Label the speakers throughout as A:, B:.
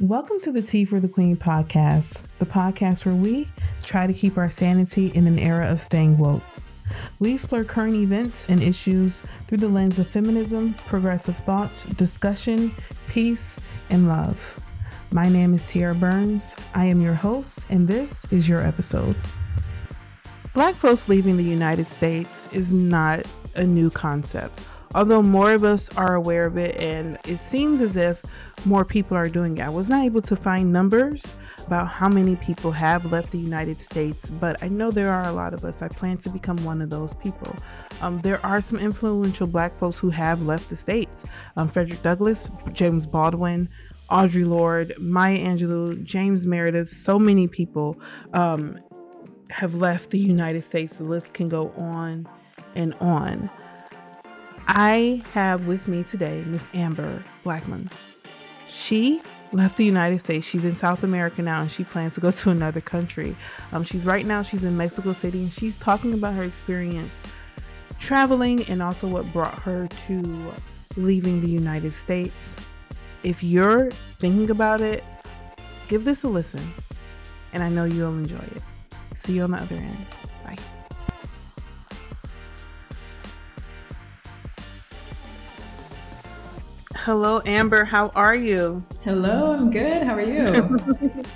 A: Welcome to the Tea for the Queen podcast, the podcast where we try to keep our sanity in an era of staying woke. We explore current events and issues through the lens of feminism, progressive thought, discussion, peace, and love. My name is Tiara Burns. I am your host, and this is your episode. Black folks leaving the United States is not a new concept, although more of us are aware of it, and it seems as if more people are doing it. I was not able to find numbers about how many people have left the United States, but I know there are a lot of us. I plan to become one of those people. Um, there are some influential black folks who have left the States um, Frederick Douglass, James Baldwin. Audre Lorde, Maya Angelou, James Meredith, so many people um, have left the United States. The list can go on and on. I have with me today Miss Amber Blackmon. She left the United States. She's in South America now and she plans to go to another country. Um, she's right now, she's in Mexico City and she's talking about her experience traveling and also what brought her to leaving the United States. If you're thinking about it, give this a listen and I know you'll enjoy it. See you on the other end. Hello, Amber. How are you?
B: Hello, I'm good. How are you?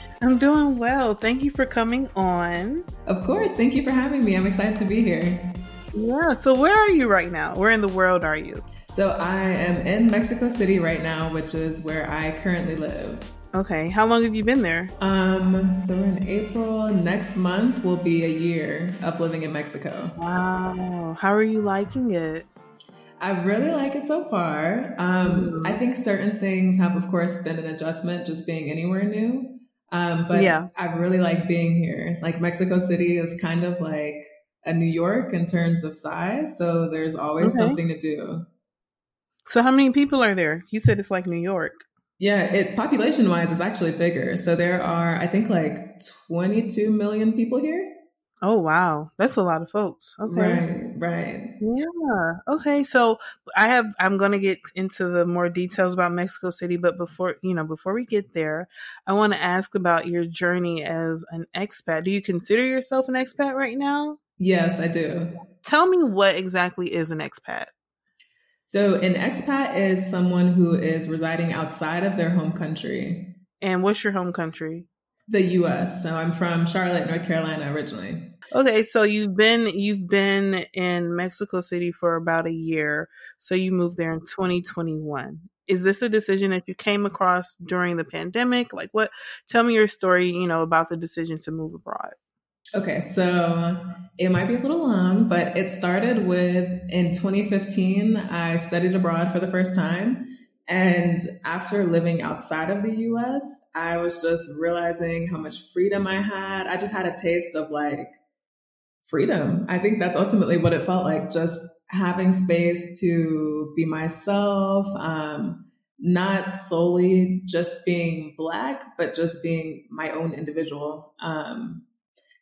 A: I'm doing well. Thank you for coming on.
B: Of course. Thank you for having me. I'm excited to be here.
A: Yeah. So, where are you right now? Where in the world are you?
B: So, I am in Mexico City right now, which is where I currently live.
A: Okay. How long have you been there?
B: Um, so we're in April. Next month will be a year of living in Mexico.
A: Wow. How are you liking it?
B: I really like it so far. Um, I think certain things have, of course, been an adjustment just being anywhere new. Um, but yeah. I really like being here. Like Mexico City is kind of like a New York in terms of size. So there's always okay. something to do.
A: So how many people are there? You said it's like New York.
B: Yeah, it population wise is actually bigger. So there are, I think, like 22 million people here.
A: Oh wow, that's a lot of folks. Okay,
B: right, right.
A: Yeah. Okay, so I have. I'm going to get into the more details about Mexico City, but before you know, before we get there, I want to ask about your journey as an expat. Do you consider yourself an expat right now?
B: Yes, I do.
A: Tell me what exactly is an expat.
B: So, an expat is someone who is residing outside of their home country.
A: And what's your home country?
B: The U.S. So I'm from Charlotte, North Carolina, originally.
A: Okay, so you've been you've been in Mexico City for about a year. So you moved there in 2021. Is this a decision that you came across during the pandemic? Like what tell me your story, you know, about the decision to move abroad.
B: Okay, so it might be a little long, but it started with in 2015 I studied abroad for the first time. And after living outside of the US, I was just realizing how much freedom I had. I just had a taste of like freedom. I think that's ultimately what it felt like just having space to be myself, um, not solely just being Black, but just being my own individual. Um,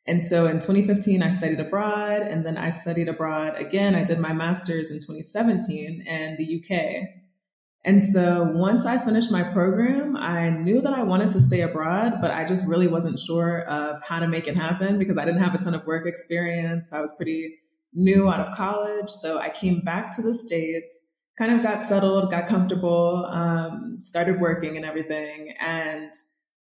B: and so in 2015, I studied abroad, and then I studied abroad again. I did my master's in 2017 in the UK. And so once I finished my program, I knew that I wanted to stay abroad, but I just really wasn't sure of how to make it happen because I didn't have a ton of work experience. I was pretty new out of college. So I came back to the States, kind of got settled, got comfortable, um, started working and everything. And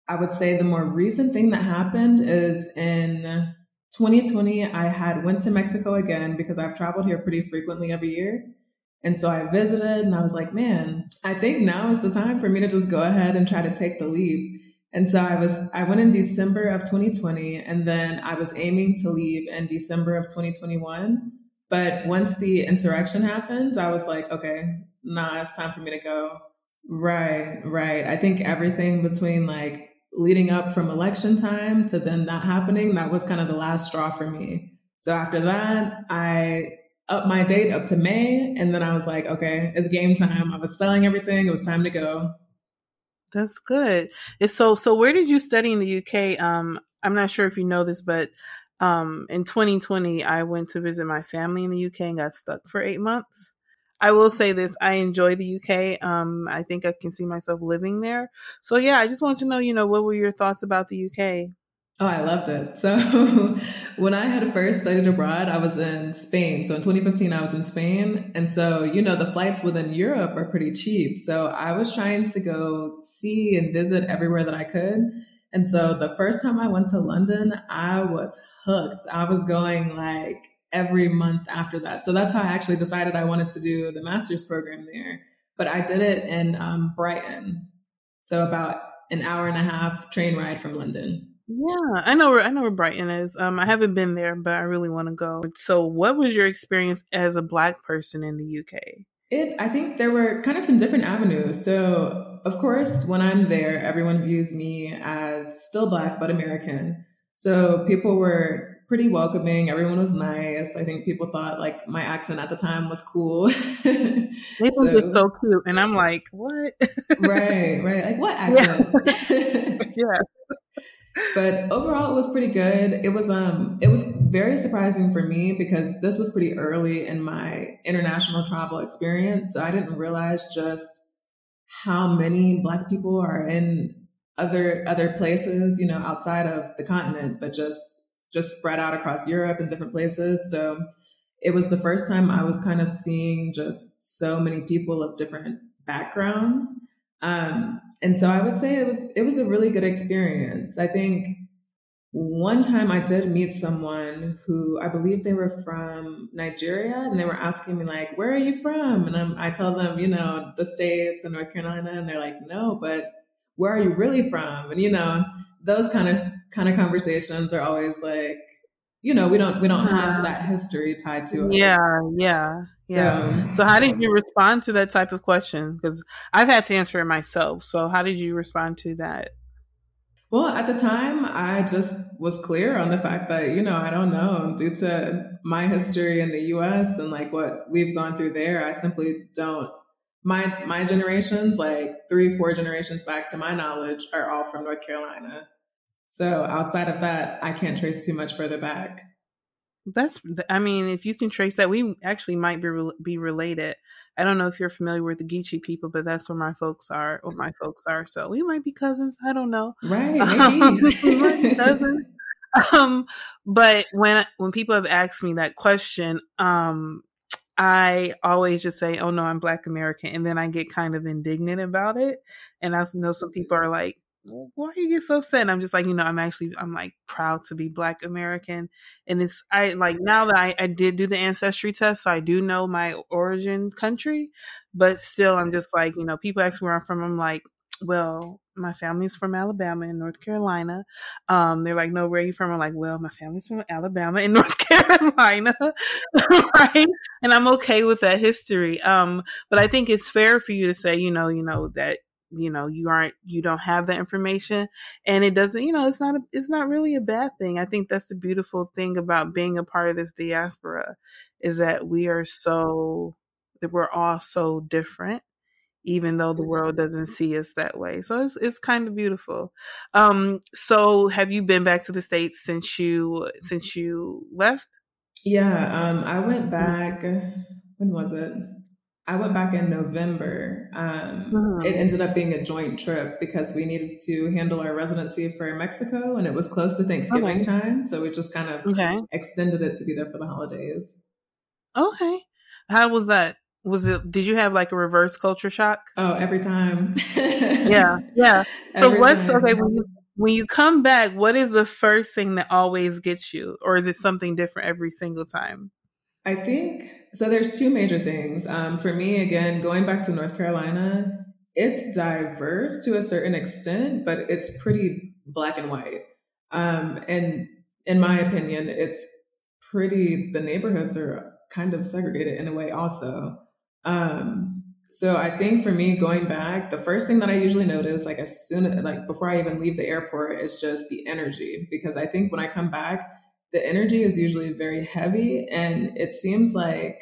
B: I would say the more recent thing that happened is in 2020, I had went to Mexico again because I've traveled here pretty frequently every year. And so I visited and I was like, man, I think now is the time for me to just go ahead and try to take the leap. And so I was, I went in December of 2020 and then I was aiming to leave in December of 2021. But once the insurrection happened, I was like, okay, nah, it's time for me to go. Right, right. I think everything between like leading up from election time to then that happening, that was kind of the last straw for me. So after that, I up my date up to May. And then I was like, okay, it's game time. I was selling everything. It was time to go.
A: That's good. It's so so where did you study in the UK? Um I'm not sure if you know this, but um in 2020 I went to visit my family in the UK and got stuck for 8 months. I will say this, I enjoy the UK. Um I think I can see myself living there. So yeah, I just want to know, you know, what were your thoughts about the UK?
B: Oh, I loved it. So when I had first studied abroad, I was in Spain. So in 2015, I was in Spain. And so, you know, the flights within Europe are pretty cheap. So I was trying to go see and visit everywhere that I could. And so the first time I went to London, I was hooked. I was going like every month after that. So that's how I actually decided I wanted to do the master's program there. But I did it in um, Brighton. So about an hour and a half train ride from London.
A: Yeah, I know where I know where Brighton is. Um, I haven't been there, but I really want to go. So, what was your experience as a Black person in the UK?
B: It, I think there were kind of some different avenues. So, of course, when I'm there, everyone views me as still Black but American. So, people were pretty welcoming. Everyone was nice. I think people thought like my accent at the time was cool.
A: they so, it's so cute, and I'm like, what?
B: right, right. Like what accent?
A: Yeah. yeah
B: but overall it was pretty good. It was um it was very surprising for me because this was pretty early in my international travel experience. So i didn't realize just how many black people are in other other places you know outside of the continent but just just spread out across europe and different places. So it was the first time i was kind of seeing just so many people of different backgrounds um, and so I would say it was it was a really good experience. I think one time I did meet someone who I believe they were from Nigeria and they were asking me like, where are you from? And I'm, I tell them, you know, the States and North Carolina. And they're like, no, but where are you really from? And, you know, those kind of, kind of conversations are always like, you know, we don't, we don't have that history tied to
A: us. Yeah. Yeah. Yeah. So, so how did you respond to that type of question? Because I've had to answer it myself. So, how did you respond to that?
B: Well, at the time, I just was clear on the fact that, you know, I don't know, due to my history in the US and like what we've gone through there, I simply don't. My my generations, like three, four generations back to my knowledge, are all from North Carolina. So outside of that, I can't trace too much further back.
A: That's, I mean, if you can trace that, we actually might be be related. I don't know if you're familiar with the Geechee people, but that's where my folks are, or my folks are. So we might be cousins. I don't know.
B: Right. Um,
A: cousins. Um, but when when people have asked me that question, um, I always just say, "Oh no, I'm Black American," and then I get kind of indignant about it. And I know some people are like, why you get so upset? And I'm just like, you know, I'm actually, I'm like proud to be Black American. And it's, I like now that I, I did do the ancestry test, so I do know my origin country, but still, I'm just like, you know, people ask where I'm from. I'm like, well, my family's from Alabama and North Carolina. Um, they're like, no, where are you from? I'm like, well, my family's from Alabama and North Carolina, right? And I'm okay with that history. Um, but I think it's fair for you to say, you know, you know that you know you aren't you don't have that information and it doesn't you know it's not a, it's not really a bad thing. I think that's the beautiful thing about being a part of this diaspora is that we are so that we're all so different even though the world doesn't see us that way. So it's it's kind of beautiful. Um so have you been back to the states since you since you left?
B: Yeah um i went back when was it I went back in November. Um, mm-hmm. It ended up being a joint trip because we needed to handle our residency for Mexico, and it was close to Thanksgiving okay. time, so we just kind of okay. extended it to be there for the holidays.
A: Okay, how was that? Was it? Did you have like a reverse culture shock?
B: Oh, every time.
A: yeah, yeah. So every what's time. okay when you when you come back? What is the first thing that always gets you, or is it something different every single time?
B: I think so. There's two major things. Um, for me, again, going back to North Carolina, it's diverse to a certain extent, but it's pretty black and white. Um, and in my opinion, it's pretty, the neighborhoods are kind of segregated in a way also. Um, so I think for me going back, the first thing that I usually notice, like as soon as like before I even leave the airport, is just the energy. Because I think when I come back, the energy is usually very heavy and it seems like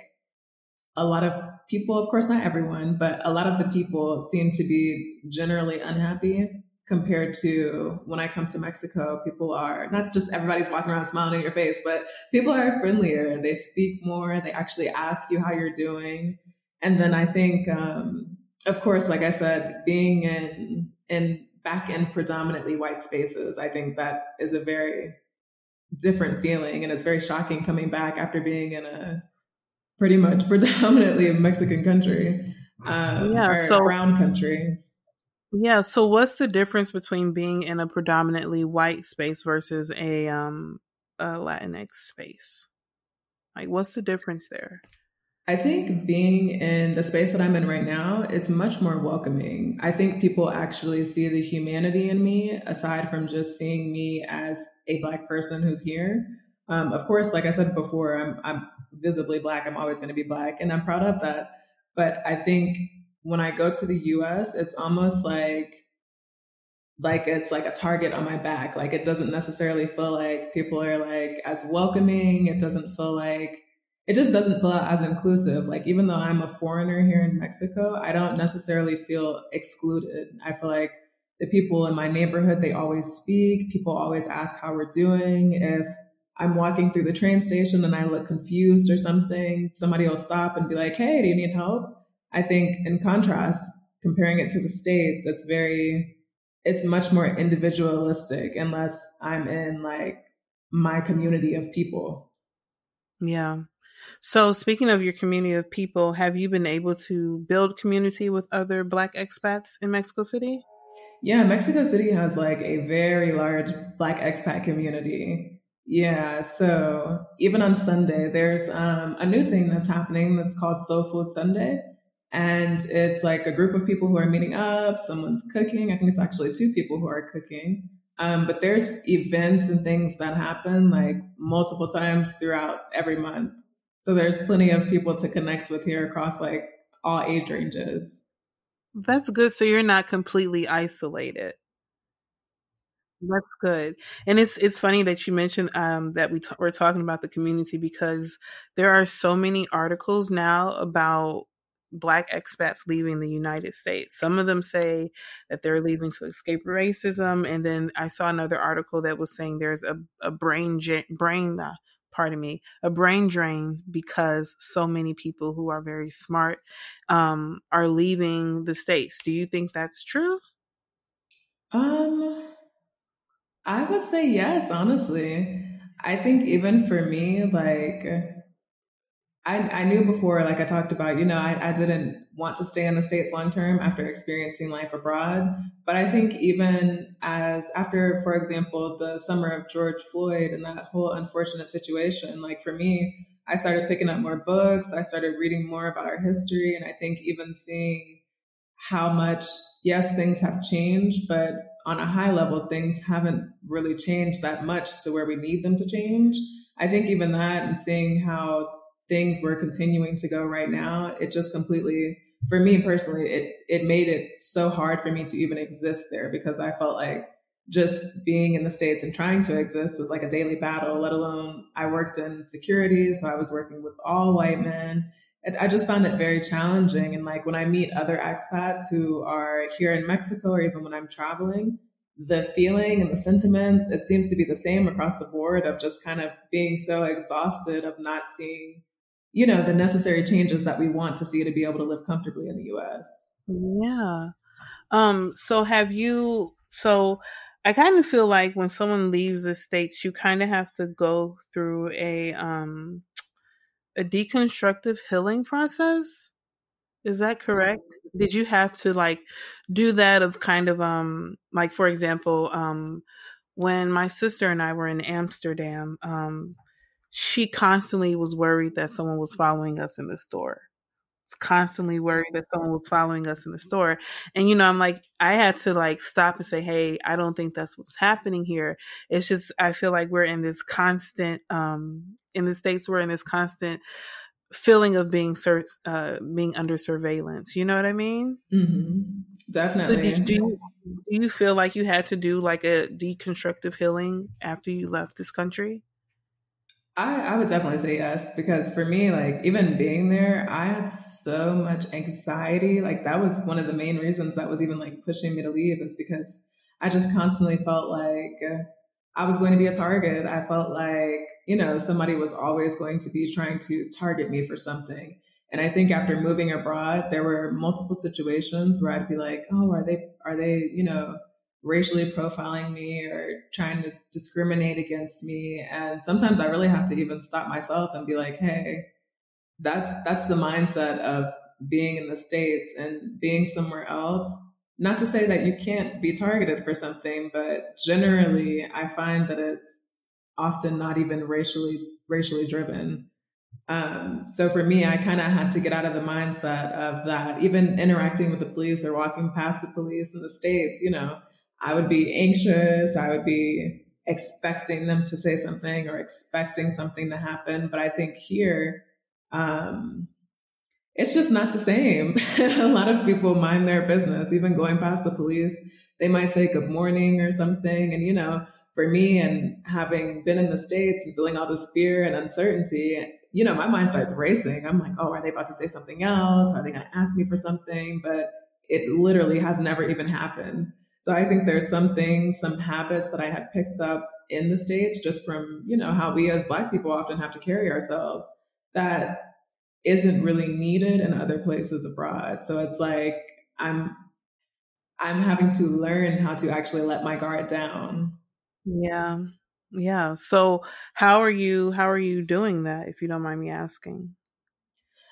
B: a lot of people, of course not everyone, but a lot of the people seem to be generally unhappy compared to when I come to Mexico, people are not just everybody's walking around smiling in your face, but people are friendlier. They speak more. They actually ask you how you're doing. And then I think, um, of course, like I said, being in, in back in predominantly white spaces, I think that is a very different feeling. And it's very shocking coming back after being in a pretty much predominantly Mexican country. Um, yeah, so brown country.
A: Yeah. So, what's the difference between being in a predominantly white space versus a um a Latinx space? Like, what's the difference there?
B: I think being in the space that I'm in right now, it's much more welcoming. I think people actually see the humanity in me aside from just seeing me as a black person who's here. Um, of course, like I said before, I'm, I'm visibly black. I'm always going to be black, and I'm proud of that. But I think when I go to the US, it's almost like like it's like a target on my back. Like it doesn't necessarily feel like people are like as welcoming. It doesn't feel like it just doesn't feel as inclusive. Like even though I'm a foreigner here in Mexico, I don't necessarily feel excluded. I feel like the people in my neighborhood, they always speak. People always ask how we're doing. If I'm walking through the train station and I look confused or something, somebody will stop and be like, Hey, do you need help? I think in contrast, comparing it to the States, it's very, it's much more individualistic unless I'm in like my community of people.
A: Yeah. So, speaking of your community of people, have you been able to build community with other Black expats in Mexico City?
B: Yeah, Mexico City has like a very large Black expat community. Yeah, so even on Sunday, there's um, a new thing that's happening that's called Soul Food Sunday. And it's like a group of people who are meeting up, someone's cooking. I think it's actually two people who are cooking. Um, but there's events and things that happen like multiple times throughout every month. So there's plenty of people to connect with here across like all age ranges.
A: That's good. So you're not completely isolated. That's good. And it's it's funny that you mentioned um, that we t- we're talking about the community because there are so many articles now about black expats leaving the United States. Some of them say that they're leaving to escape racism, and then I saw another article that was saying there's a, a brain brain uh, pardon me a brain drain because so many people who are very smart um, are leaving the states. Do you think that's true?
B: Um, I would say yes. Honestly, I think even for me, like I, I knew before, like I talked about, you know, I, I didn't want to stay in the States long term after experiencing life abroad. But I think even as after, for example, the summer of George Floyd and that whole unfortunate situation, like for me, I started picking up more books. I started reading more about our history. And I think even seeing how much, yes, things have changed, but on a high level, things haven't really changed that much to where we need them to change. I think even that and seeing how things were continuing to go right now, it just completely, for me personally, it it made it so hard for me to even exist there because I felt like just being in the states and trying to exist was like a daily battle. Let alone I worked in security, so I was working with all white men. I just found it very challenging. And like when I meet other expats who are here in Mexico, or even when I'm traveling, the feeling and the sentiments, it seems to be the same across the board of just kind of being so exhausted of not seeing you know, the necessary changes that we want to see to be able to live comfortably in the US.
A: Yeah. Um, so have you so I kind of feel like when someone leaves the states, you kind of have to go through a um a deconstructive healing process. Is that correct? Did you have to like do that of kind of um like for example, um when my sister and I were in Amsterdam, um she constantly was worried that someone was following us in the store. It's constantly worried that someone was following us in the store. And you know, I'm like, I had to like stop and say, Hey, I don't think that's what's happening here. It's just I feel like we're in this constant um in the States, we're in this constant feeling of being sur- uh, being under surveillance. You know what I mean?
B: Mm-hmm. Definitely.
A: So did, do you do you feel like you had to do like a deconstructive healing after you left this country?
B: I, I would definitely say yes because for me, like even being there, I had so much anxiety. Like that was one of the main reasons that was even like pushing me to leave is because I just constantly felt like I was going to be a target. I felt like, you know, somebody was always going to be trying to target me for something. And I think after moving abroad, there were multiple situations where I'd be like, oh, are they, are they, you know, racially profiling me or trying to discriminate against me? And sometimes I really have to even stop myself and be like, hey, that's, that's the mindset of being in the States and being somewhere else. Not to say that you can't be targeted for something, but generally I find that it's often not even racially, racially driven um, so for me, I kind of had to get out of the mindset of that. Even interacting with the police or walking past the police in the States, you know, I would be anxious. I would be expecting them to say something or expecting something to happen. But I think here, um, it's just not the same. a lot of people mind their business, even going past the police. They might say good morning or something. And, you know, for me and having been in the States and feeling all this fear and uncertainty, you know, my mind starts racing. I'm like, oh, are they about to say something else? Are they going to ask me for something? But it literally has never even happened. So I think there's some things, some habits that I had picked up in the States just from, you know, how we as Black people often have to carry ourselves that isn't really needed in other places abroad. So it's like I'm I'm having to learn how to actually let my guard down.
A: Yeah. Yeah. So how are you how are you doing that if you don't mind me asking?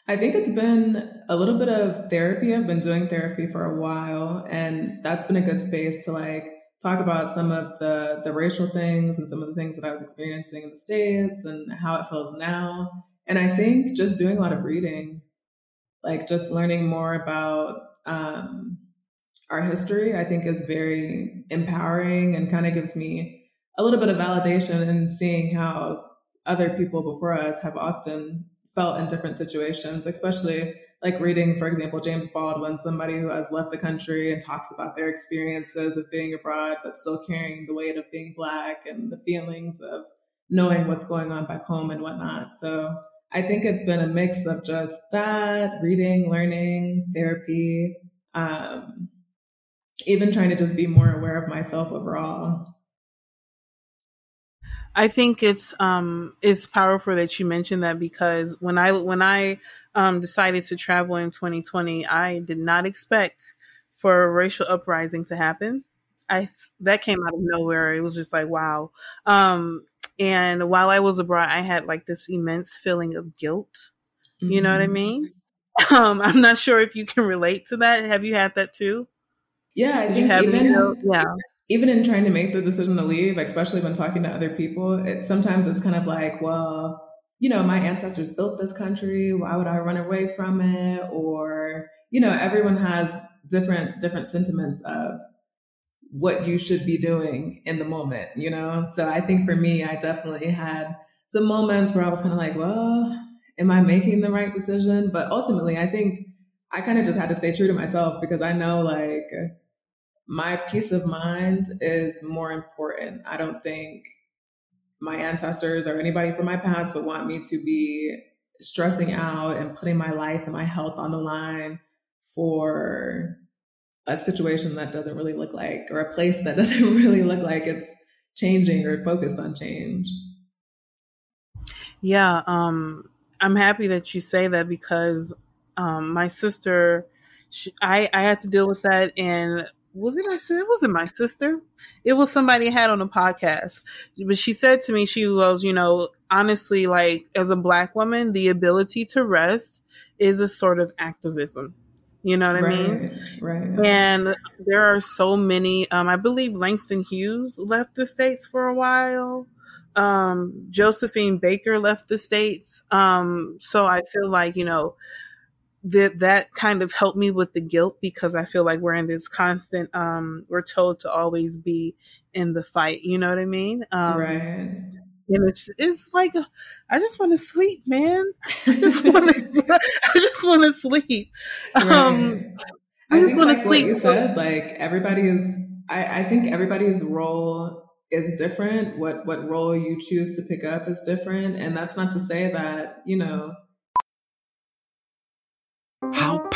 B: I think it's been a little bit of therapy. I've been doing therapy for a while and that's been a good space to like talk about some of the the racial things and some of the things that I was experiencing in the states and how it feels now. And I think just doing a lot of reading, like just learning more about um, our history, I think is very empowering and kind of gives me a little bit of validation in seeing how other people before us have often felt in different situations, especially like reading, for example, James Baldwin, somebody who has left the country and talks about their experiences of being abroad, but still carrying the weight of being Black and the feelings of knowing what's going on back home and whatnot. So I think it's been a mix of just that, reading, learning, therapy, um, even trying to just be more aware of myself overall.
A: I think it's um it's powerful that you mentioned that because when I when I um decided to travel in 2020, I did not expect for a racial uprising to happen. I that came out of nowhere. It was just like wow. Um and while I was abroad, I had like this immense feeling of guilt. Mm-hmm. You know what I mm-hmm. mean? Um I'm not sure if you can relate to that. Have you had that too?
B: Yeah, I think even,
A: yeah
B: even in trying to make the decision to leave, especially when talking to other people, it's sometimes it's kind of like, well, you know, my ancestors built this country. Why would I run away from it? Or, you know, everyone has different different sentiments of what you should be doing in the moment, you know? So I think for me, I definitely had some moments where I was kind of like, well, am I making the right decision? But ultimately, I think I kind of just had to stay true to myself because I know like my peace of mind is more important. I don't think my ancestors or anybody from my past would want me to be stressing out and putting my life and my health on the line for a situation that doesn't really look like, or a place that doesn't really look like it's changing or focused on change.
A: Yeah, um, I'm happy that you say that because um, my sister, she, I, I had to deal with that, and was it my it wasn't my sister. It was somebody I had on a podcast. But she said to me she was you know honestly like as a black woman the ability to rest is a sort of activism. You know what
B: right,
A: i mean?
B: Right.
A: And there are so many um i believe langston hughes left the states for a while. Um josephine baker left the states. Um so i feel like you know that that kind of helped me with the guilt because I feel like we're in this constant um we're told to always be in the fight, you know what I mean? Um
B: right.
A: and it's it's like I just want to sleep, man. I just want to I just want to sleep.
B: Right. Um, I, I think like sleep. you said, like everybody is. I, I think everybody's role is different. What what role you choose to pick up is different, and that's not to say that you know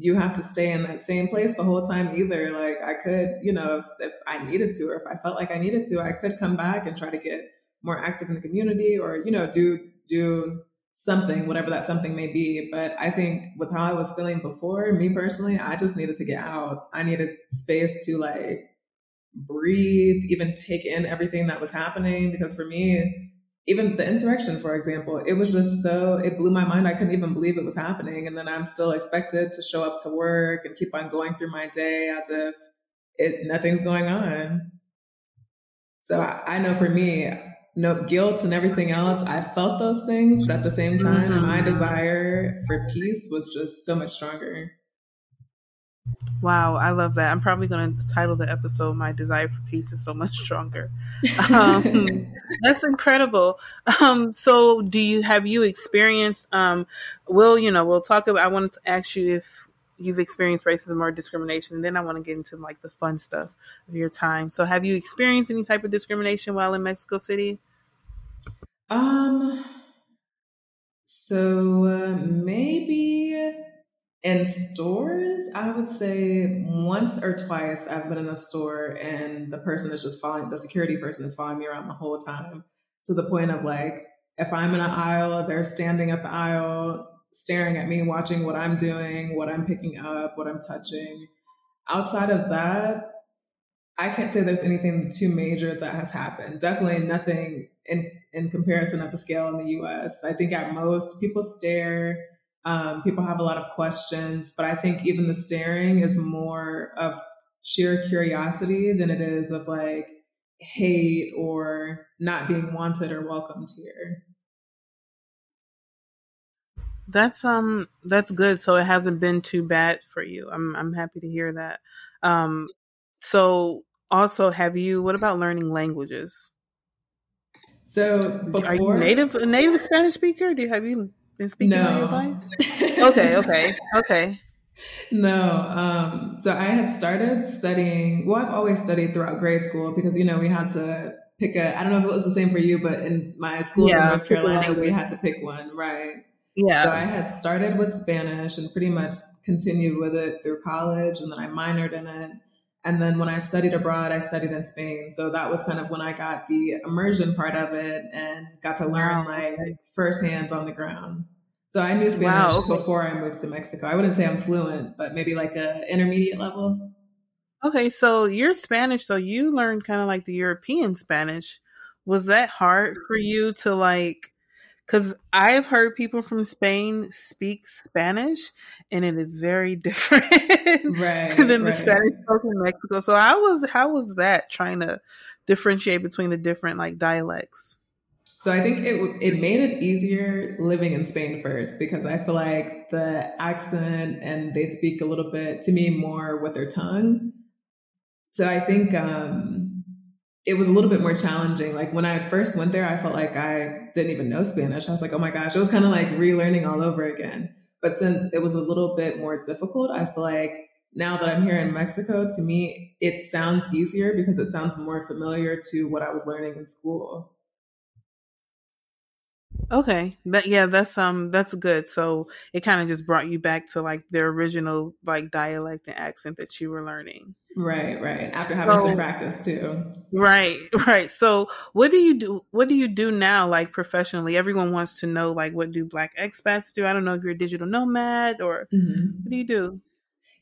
B: You have to stay in that same place the whole time either. Like I could, you know, if, if, I needed to, or if I felt like I needed to, I could come back and try to get more active in the community or, you know, do, do something, whatever that something may be. But I think with how I was feeling before, me personally, I just needed to get out. I needed space to like breathe, even take in everything that was happening. Because for me, even the insurrection, for example, it was just so, it blew my mind. I couldn't even believe it was happening. And then I'm still expected to show up to work and keep on going through my day as if it, nothing's going on. So I, I know for me, no guilt and everything else, I felt those things, but at the same time, mm-hmm. my desire for peace was just so much stronger.
A: Wow, I love that. I'm probably going to title the episode "My Desire for Peace is So Much Stronger." Um, that's incredible. Um, so, do you have you experienced? Um, will you know? We'll talk about. I wanted to ask you if you've experienced racism or discrimination, and then I want to get into like the fun stuff of your time. So, have you experienced any type of discrimination while in Mexico City?
B: Um. So uh, maybe in stores, I would say once or twice I've been in a store and the person is just following, the security person is following me around the whole time to the point of like, if I'm in an aisle, they're standing at the aisle, staring at me, watching what I'm doing, what I'm picking up, what I'm touching. Outside of that, I can't say there's anything too major that has happened. Definitely nothing in, in comparison of the scale in the US. I think at most people stare um, people have a lot of questions, but I think even the staring is more of sheer curiosity than it is of like hate or not being wanted or welcomed here.
A: That's um that's good. So it hasn't been too bad for you. I'm I'm happy to hear that. Um so also have you what about learning languages?
B: So before,
A: are you native a native Spanish speaker? Do you have you been speaking no. your life? okay, okay, okay.
B: No. Um, so I had started studying, well, I've always studied throughout grade school because, you know, we had to pick a, I don't know if it was the same for you, but in my school yeah, in North Carolina, we had to pick one, right?
A: Yeah.
B: So I had started with Spanish and pretty much continued with it through college and then I minored in it. And then when I studied abroad, I studied in Spain. So that was kind of when I got the immersion part of it and got to learn wow. like firsthand on the ground. So I knew Spanish wow, before I moved to Mexico. I wouldn't say I'm fluent, but maybe like a intermediate level.
A: Okay, so you're Spanish, so you learned kind of like the European Spanish. Was that hard for you to like because I've heard people from Spain speak Spanish, and it is very different
B: right,
A: than
B: right.
A: the Spanish spoken in Mexico. So how was how was that trying to differentiate between the different like dialects?
B: So I think it it made it easier living in Spain first because I feel like the accent and they speak a little bit to me more with their tongue. So I think um, it was a little bit more challenging. Like when I first went there, I felt like I didn't even know Spanish. I was like, oh my gosh, it was kind of like relearning all over again. But since it was a little bit more difficult, I feel like now that I'm here in Mexico, to me, it sounds easier because it sounds more familiar to what I was learning in school.
A: Okay. That yeah, that's um that's good. So it kind of just brought you back to like the original like dialect and accent that you were learning.
B: Right, right. After having so, some practice too.
A: Right, right. So what do you do what do you do now like professionally? Everyone wants to know like what do black expats do? I don't know if you're a digital nomad or mm-hmm. what do you do?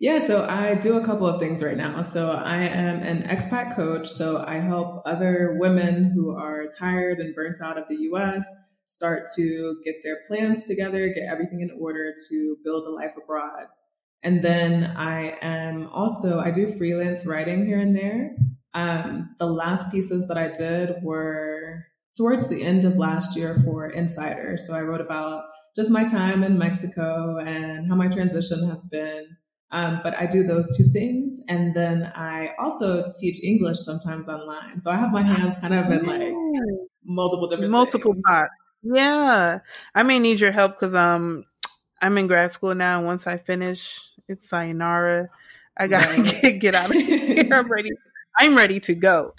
B: Yeah, so I do a couple of things right now. So I am an expat coach. So I help other women who are tired and burnt out of the US start to get their plans together, get everything in order to build a life abroad. And then I am also, I do freelance writing here and there. Um, the last pieces that I did were towards the end of last year for Insider. So I wrote about just my time in Mexico and how my transition has been. Um, but I do those two things. And then I also teach English sometimes online. So I have my hands kind of in like multiple different
A: multiple
B: things.
A: pots. Yeah. I may need your help because um I'm in grad school now. And once I finish, it's sayonara. I gotta
B: Right.
A: get, get out of here. I'm ready. I'm ready to go.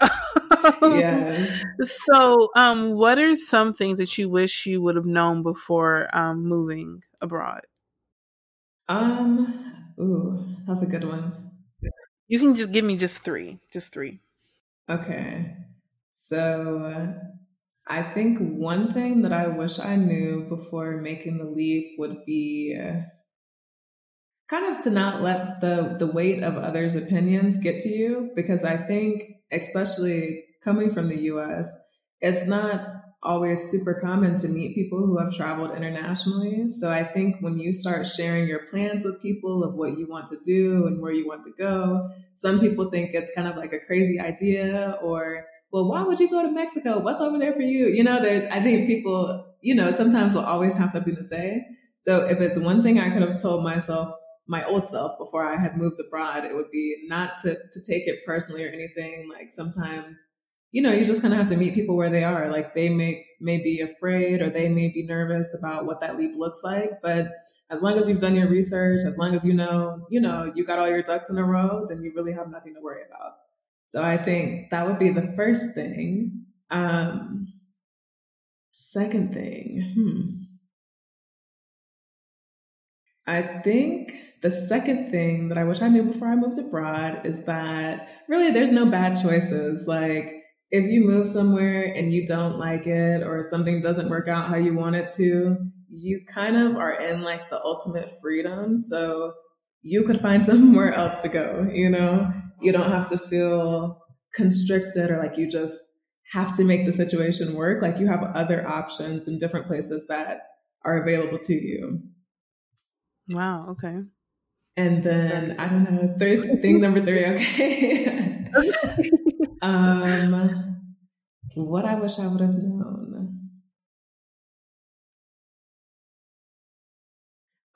B: Yes.
A: So, um, what are some things that you wish you would have known before um, moving abroad?
B: Um, ooh, that's a good one.
A: You can just give me just three. Just three.
B: Okay. So I think one thing that I wish I knew before making the leap would be uh, kind of to not let the the weight of others' opinions get to you because I think especially coming from the US, it's not always super common to meet people who have traveled internationally. So I think when you start sharing your plans with people of what you want to do and where you want to go, some people think it's kind of like a crazy idea or well, why would you go to Mexico? What's over there for you? You know, there I think people, you know, sometimes will always have something to say. So if it's one thing I could have told myself, my old self before I had moved abroad, it would be not to to take it personally or anything. Like sometimes you know, you just kind of have to meet people where they are. Like they may may be afraid or they may be nervous about what that leap looks like, but as long as you've done your research, as long as you know, you know, you got all your ducks in a row, then you really have nothing to worry about. So I think that would be the first thing. Um, second thing, hmm. I think the second thing that I wish I knew before I moved abroad is that really there's no bad choices. Like if you move somewhere and you don't like it or something doesn't work out how you want it to, you kind of are in like the ultimate freedom. So you could find somewhere else to go, you know? You don't have to feel constricted or like you just have to make the situation work. Like you have other options in different places that are available to you.
A: Wow. Okay.
B: And then I don't know, third thing number three, okay. um what I wish I would have known.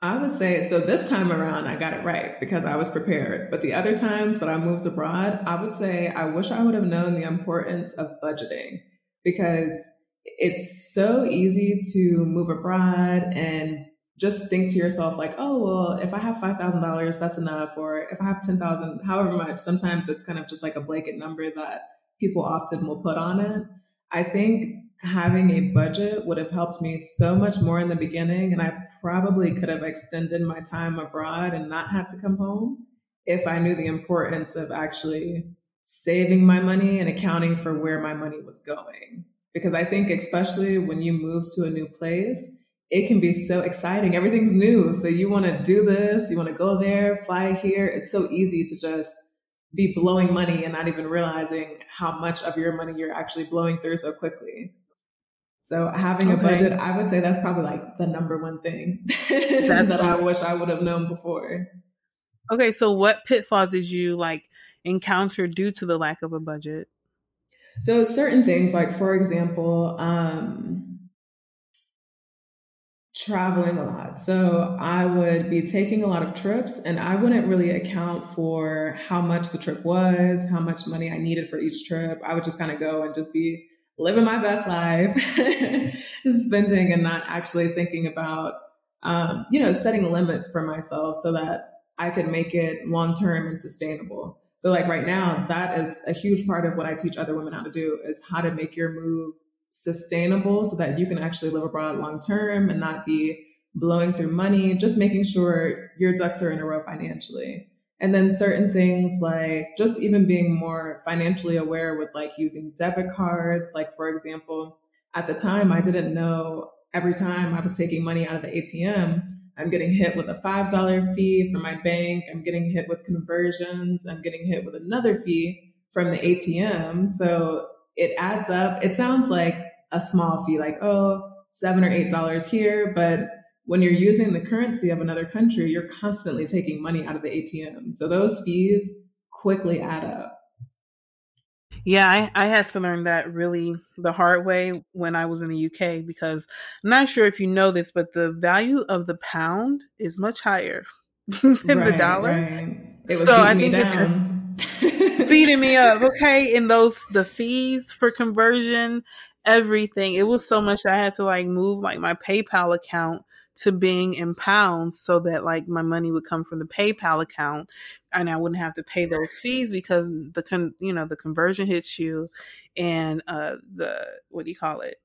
B: I would say so this time around I got it right because I was prepared. But the other times that I moved abroad, I would say I wish I would have known the importance of budgeting because it's so easy to move abroad and just think to yourself like, oh well, if I have five thousand dollars, that's enough, or if I have ten thousand, however much. Sometimes it's kind of just like a blanket number that people often will put on it. I think having a budget would have helped me so much more in the beginning, and I probably could have extended my time abroad and not had to come home if I knew the importance of actually saving my money and accounting for where my money was going. Because I think, especially when you move to a new place, it can be so exciting. Everything's new. So you want to do this, you want to go there, fly here. It's so easy to just be blowing money and not even realizing how much of your money you're actually blowing through so quickly. So having a budget, I would say that's probably like the number one thing that I wish I would have known before.
A: Okay. So, what pitfalls did you like encounter due to the lack of a budget?
B: So certain things, like for example, um, traveling a lot. So I would be taking a lot of trips, and I wouldn't really account for how much the trip was, how much money I needed for each trip. I would just kind of go and just be living my best life, spending and not actually thinking about, um, you know, setting limits for myself so that I could make it long term and sustainable. So like right now, that is a huge part of what I teach other women how to do is how to make your move sustainable so that you can actually live abroad long term and not be blowing through money, just making sure your ducks are in a row financially. And then certain things like just even being more financially aware with like using debit cards. Like, for example, at the time, I didn't know every time I was taking money out of the ATM I'm getting hit with a $5 fee from my bank. I'm getting hit with conversions. I'm getting hit with another fee from the ATM. So it adds up. It sounds like a small fee, like, oh, seven or eight dollars here. But when you're using the currency of another country, you're constantly taking money out of the ATM. So those fees quickly add up.
A: Yeah, I, I had to learn that really the hard way when I was in the UK because I'm not sure if you know this, but the value of the pound is much higher than right, the dollar. Right.
B: It was so I think down.
A: it's beating me up. Okay, and those the fees for conversion, everything. It was so much I had to like move like my PayPal account to being in pounds so that like my money would come from the PayPal account and I wouldn't have to pay those fees because the con you know the conversion hits you and uh the what do you call it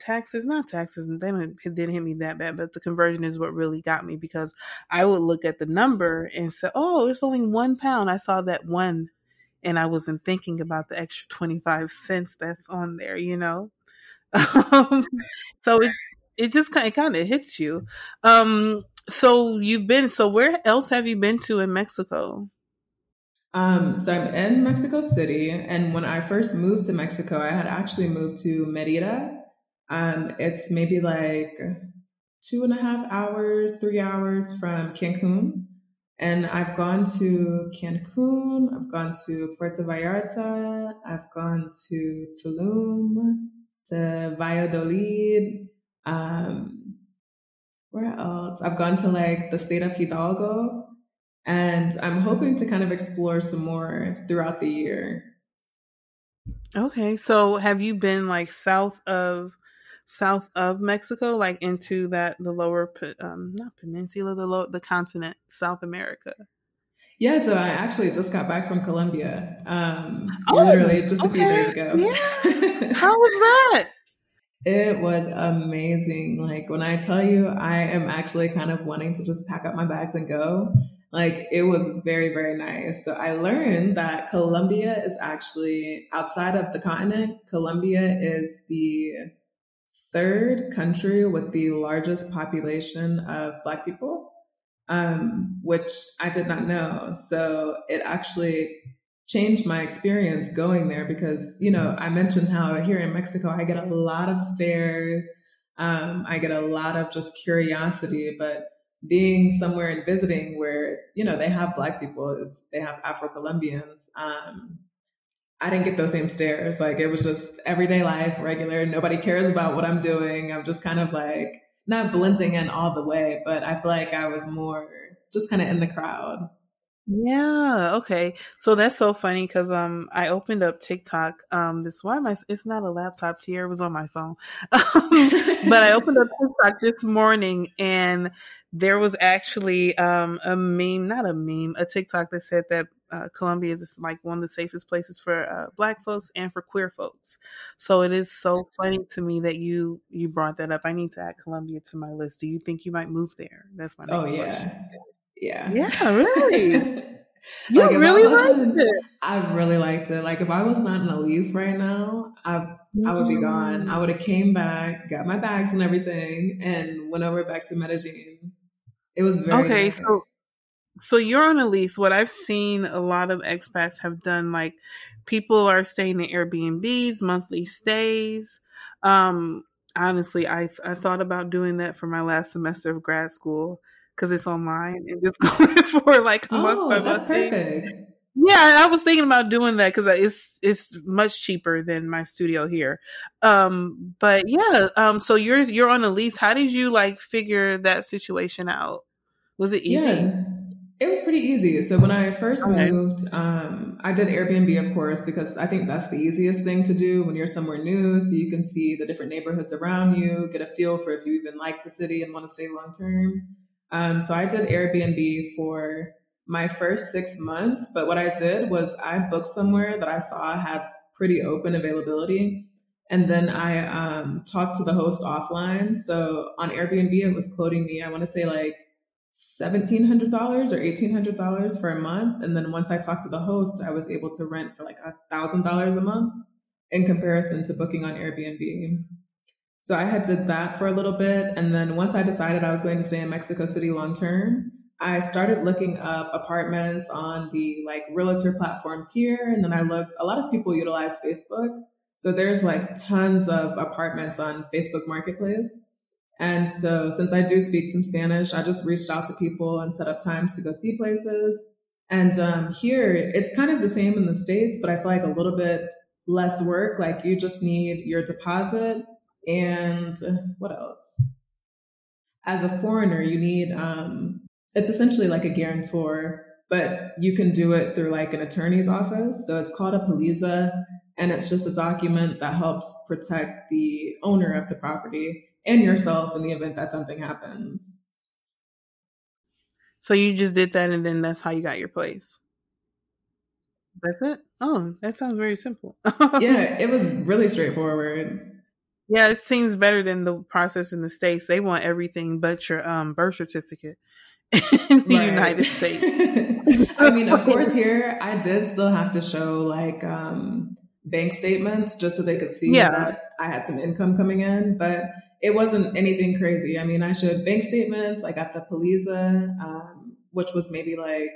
A: taxes not taxes they didn't, it didn't hit me that bad but the conversion is what really got me because I would look at the number and say oh it's only one pound. I saw that one and I wasn't thinking about the extra 25 cents that's on there you know? Um, so it it just kind of, kind of hits you. Um, so you've been. So where else have you been to in Mexico?
B: Um, so I'm in Mexico City, and when I first moved to Mexico, I had actually moved to Merida. Um, it's maybe like two and a half hours, three hours from Cancun. And I've gone to Cancun, I've gone to Puerto Vallarta, I've gone to Tulum, to Valladolid, um, where else? I've gone to like the state of Hidalgo, and I'm hoping to kind of explore some more throughout the year.
A: Okay, so have you been like south of south of Mexico, like into that the lower um not peninsula, the low the continent, South America?
B: Yeah, so I actually just got back from Colombia. Um, oh, literally just okay. a few days ago.
A: Yeah. How was that?
B: It was amazing. Like when I tell you, I am actually kind of wanting to just pack up my bags and go. Like it was very, very nice. So I learned that Colombia is actually outside of the continent. Colombia is the third country with the largest population of Black people, um, which I did not know. So it actually changed my experience going there because, you know, I mentioned how here in Mexico, I get a lot of stares. Um, I get a lot of just curiosity, but being somewhere and visiting where, you know, they have black people, they have Afro Colombians. Um, I didn't get those same stares. Like it was just everyday life, regular. Nobody cares about what I'm doing. I'm just kind of like not blending in all the way, but I feel like I was more just kind of in the crowd.
A: Yeah, okay. So that's so funny because um I opened up TikTok. Um this why I it's not a laptop here, it was on my phone. but I opened up TikTok this morning and there was actually um a meme, not a meme, a TikTok that said that uh, Colombia is like one of the safest places for uh, black folks and for queer folks. So it is so funny to me that you you brought that up. I need to add Colombia to my list. Do you think you might move there? That's my next oh, yeah. question.
B: Yeah.
A: Yeah, really. you like really liked it.
B: I really liked it. Like if I was not in Elise right now, I mm. I would be gone. I would have came back, got my bags and everything, and went over back to Medellin. It was very okay. Nice.
A: So so you're on Elise. What I've seen a lot of expats have done, like people are staying in Airbnbs, monthly stays. Um, honestly, I I thought about doing that for my last semester of grad school because it's online and just going for like a
B: oh,
A: month by
B: that's
A: month.
B: perfect.
A: Thing. Yeah, I was thinking about doing that because it's it's much cheaper than my studio here. Um, but yeah, um, so you're you're on a lease. How did you like figure that situation out? Was it easy?
B: Yeah. It was pretty easy. So when I first okay. moved, um, I did Airbnb, of course, because I think that's the easiest thing to do when you're somewhere new. So you can see the different neighborhoods around you, get a feel for if you even like the city and want to stay long term. Um, so I did Airbnb for my first six months, but what I did was I booked somewhere that I saw had pretty open availability. And then I um, talked to the host offline. So on Airbnb, it was quoting me, I want to say like $1,700 or $1,800 for a month. And then once I talked to the host, I was able to rent for like $1,000 a month in comparison to booking on Airbnb. So I had did that for a little bit. And then once I decided I was going to stay in Mexico City long term, I started looking up apartments on the like realtor platforms here. And then I looked, a lot of people utilize Facebook. So there's like tons of apartments on Facebook Marketplace. And so since I do speak some Spanish, I just reached out to people and set up times to go see places. And um, here, it's kind of the same in the States, but I feel like a little bit less work. Like you just need your deposit and what else? As a foreigner, you need, um, it's essentially like a guarantor, but you can do it through like an attorney's office. So it's called a Poliza, and it's just a document that helps protect the owner of the property and yourself in the event that something happens.
A: So you just did that, and then that's how you got your place. That's it. Oh, that sounds very simple.
B: yeah, it was really straightforward.
A: Yeah, it seems better than the process in the states. They want everything but your um, birth certificate in the right. United States.
B: I mean, of course, here I did still have to show like um, bank statements just so they could see yeah. that I had some income coming in, but it wasn't anything crazy. I mean, I showed bank statements. I got the Poliza, um, which was maybe like,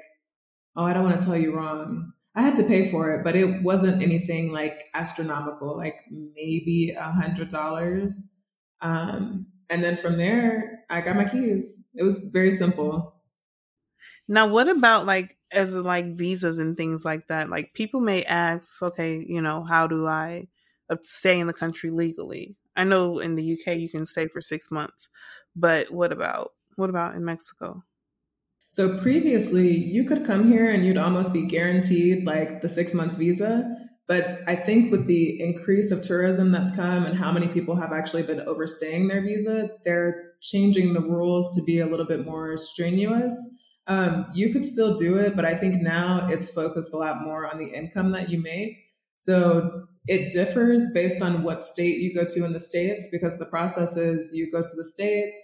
B: oh, I don't want to tell you wrong. I had to pay for it, but it wasn't anything like astronomical, like maybe a hundred dollars. Um, and then from there, I got my keys. It was very simple.
A: Now, what about like as like visas and things like that? Like people may ask, okay, you know, how do I stay in the country legally? I know in the UK you can stay for six months, but what about what about in Mexico?
B: So previously, you could come here and you'd almost be guaranteed like the six months visa. But I think with the increase of tourism that's come and how many people have actually been overstaying their visa, they're changing the rules to be a little bit more strenuous. Um, you could still do it, but I think now it's focused a lot more on the income that you make. So it differs based on what state you go to in the States because the process is you go to the States,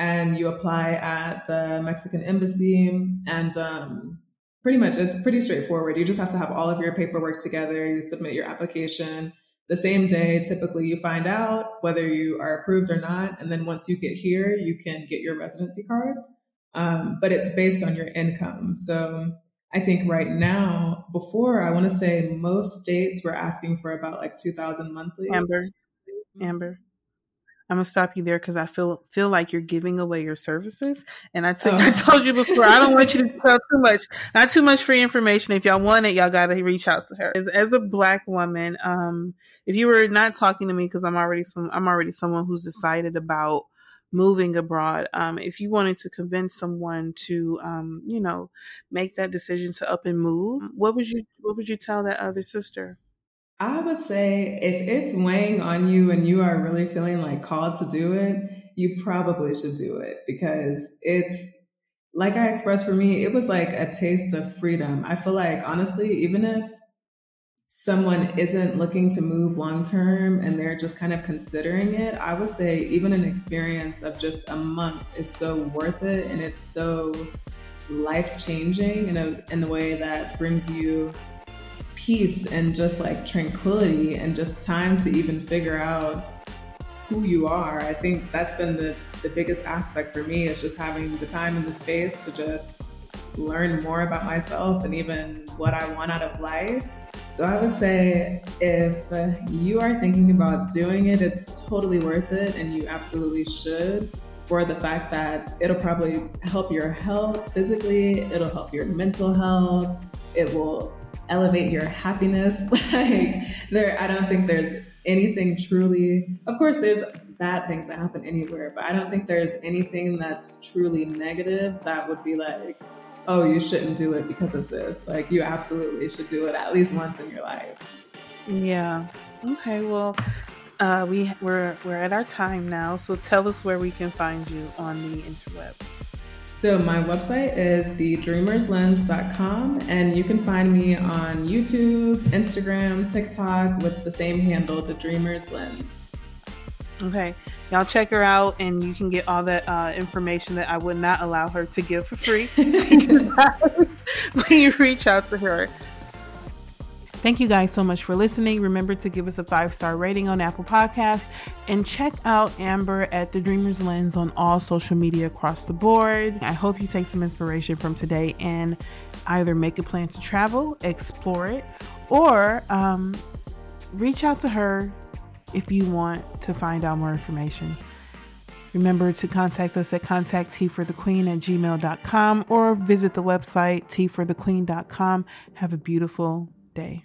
B: and you apply at the Mexican embassy. And um, pretty much it's pretty straightforward. You just have to have all of your paperwork together. You submit your application. The same day, typically, you find out whether you are approved or not. And then once you get here, you can get your residency card. Um, but it's based on your income. So I think right now, before I want to say most states were asking for about like 2000 monthly.
A: Amber. Amber. I'm gonna stop you there because I feel feel like you're giving away your services. And I, t- oh. I told you before, I don't want you to tell too much, not too much free information. If y'all want it, y'all gotta reach out to her. As, as a black woman, um, if you were not talking to me because I'm already some, I'm already someone who's decided about moving abroad. Um, if you wanted to convince someone to, um, you know, make that decision to up and move, what would you, what would you tell that other sister?
B: I would say if it's weighing on you and you are really feeling like called to do it, you probably should do it because it's like I expressed for me, it was like a taste of freedom. I feel like honestly, even if someone isn't looking to move long term and they're just kind of considering it, I would say even an experience of just a month is so worth it and it's so life changing in a in a way that brings you peace and just like tranquility and just time to even figure out who you are. I think that's been the, the biggest aspect for me is just having the time and the space to just learn more about myself and even what I want out of life. So I would say if you are thinking about doing it, it's totally worth it and you absolutely should for the fact that it'll probably help your health physically, it'll help your mental health, it will elevate your happiness. like there, I don't think there's anything truly, of course, there's bad things that happen anywhere, but I don't think there's anything that's truly negative that would be like, oh, you shouldn't do it because of this. Like you absolutely should do it at least once in your life.
A: Yeah. Okay. Well, uh, we we're we're at our time now. So tell us where we can find you on the interwebs.
B: So my website is thedreamerslens.com and you can find me on YouTube, Instagram, TikTok with the same handle, The Dreamers Lens.
A: Okay. Y'all check her out and you can get all that uh, information that I would not allow her to give for free when you reach out to her. Thank you guys so much for listening. Remember to give us a five star rating on Apple Podcasts and check out Amber at The Dreamer's Lens on all social media across the board. I hope you take some inspiration from today and either make a plan to travel, explore it, or um, reach out to her if you want to find out more information. Remember to contact us at contactteaforthequeen at gmail.com or visit the website teaforthequeen.com. Have a beautiful day.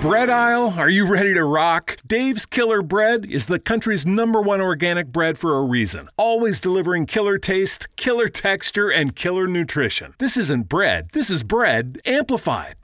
C: Bread aisle, are you ready to rock? Dave's Killer Bread is the country's number one organic bread for a reason. Always delivering killer taste, killer texture, and killer nutrition. This isn't bread, this is bread amplified.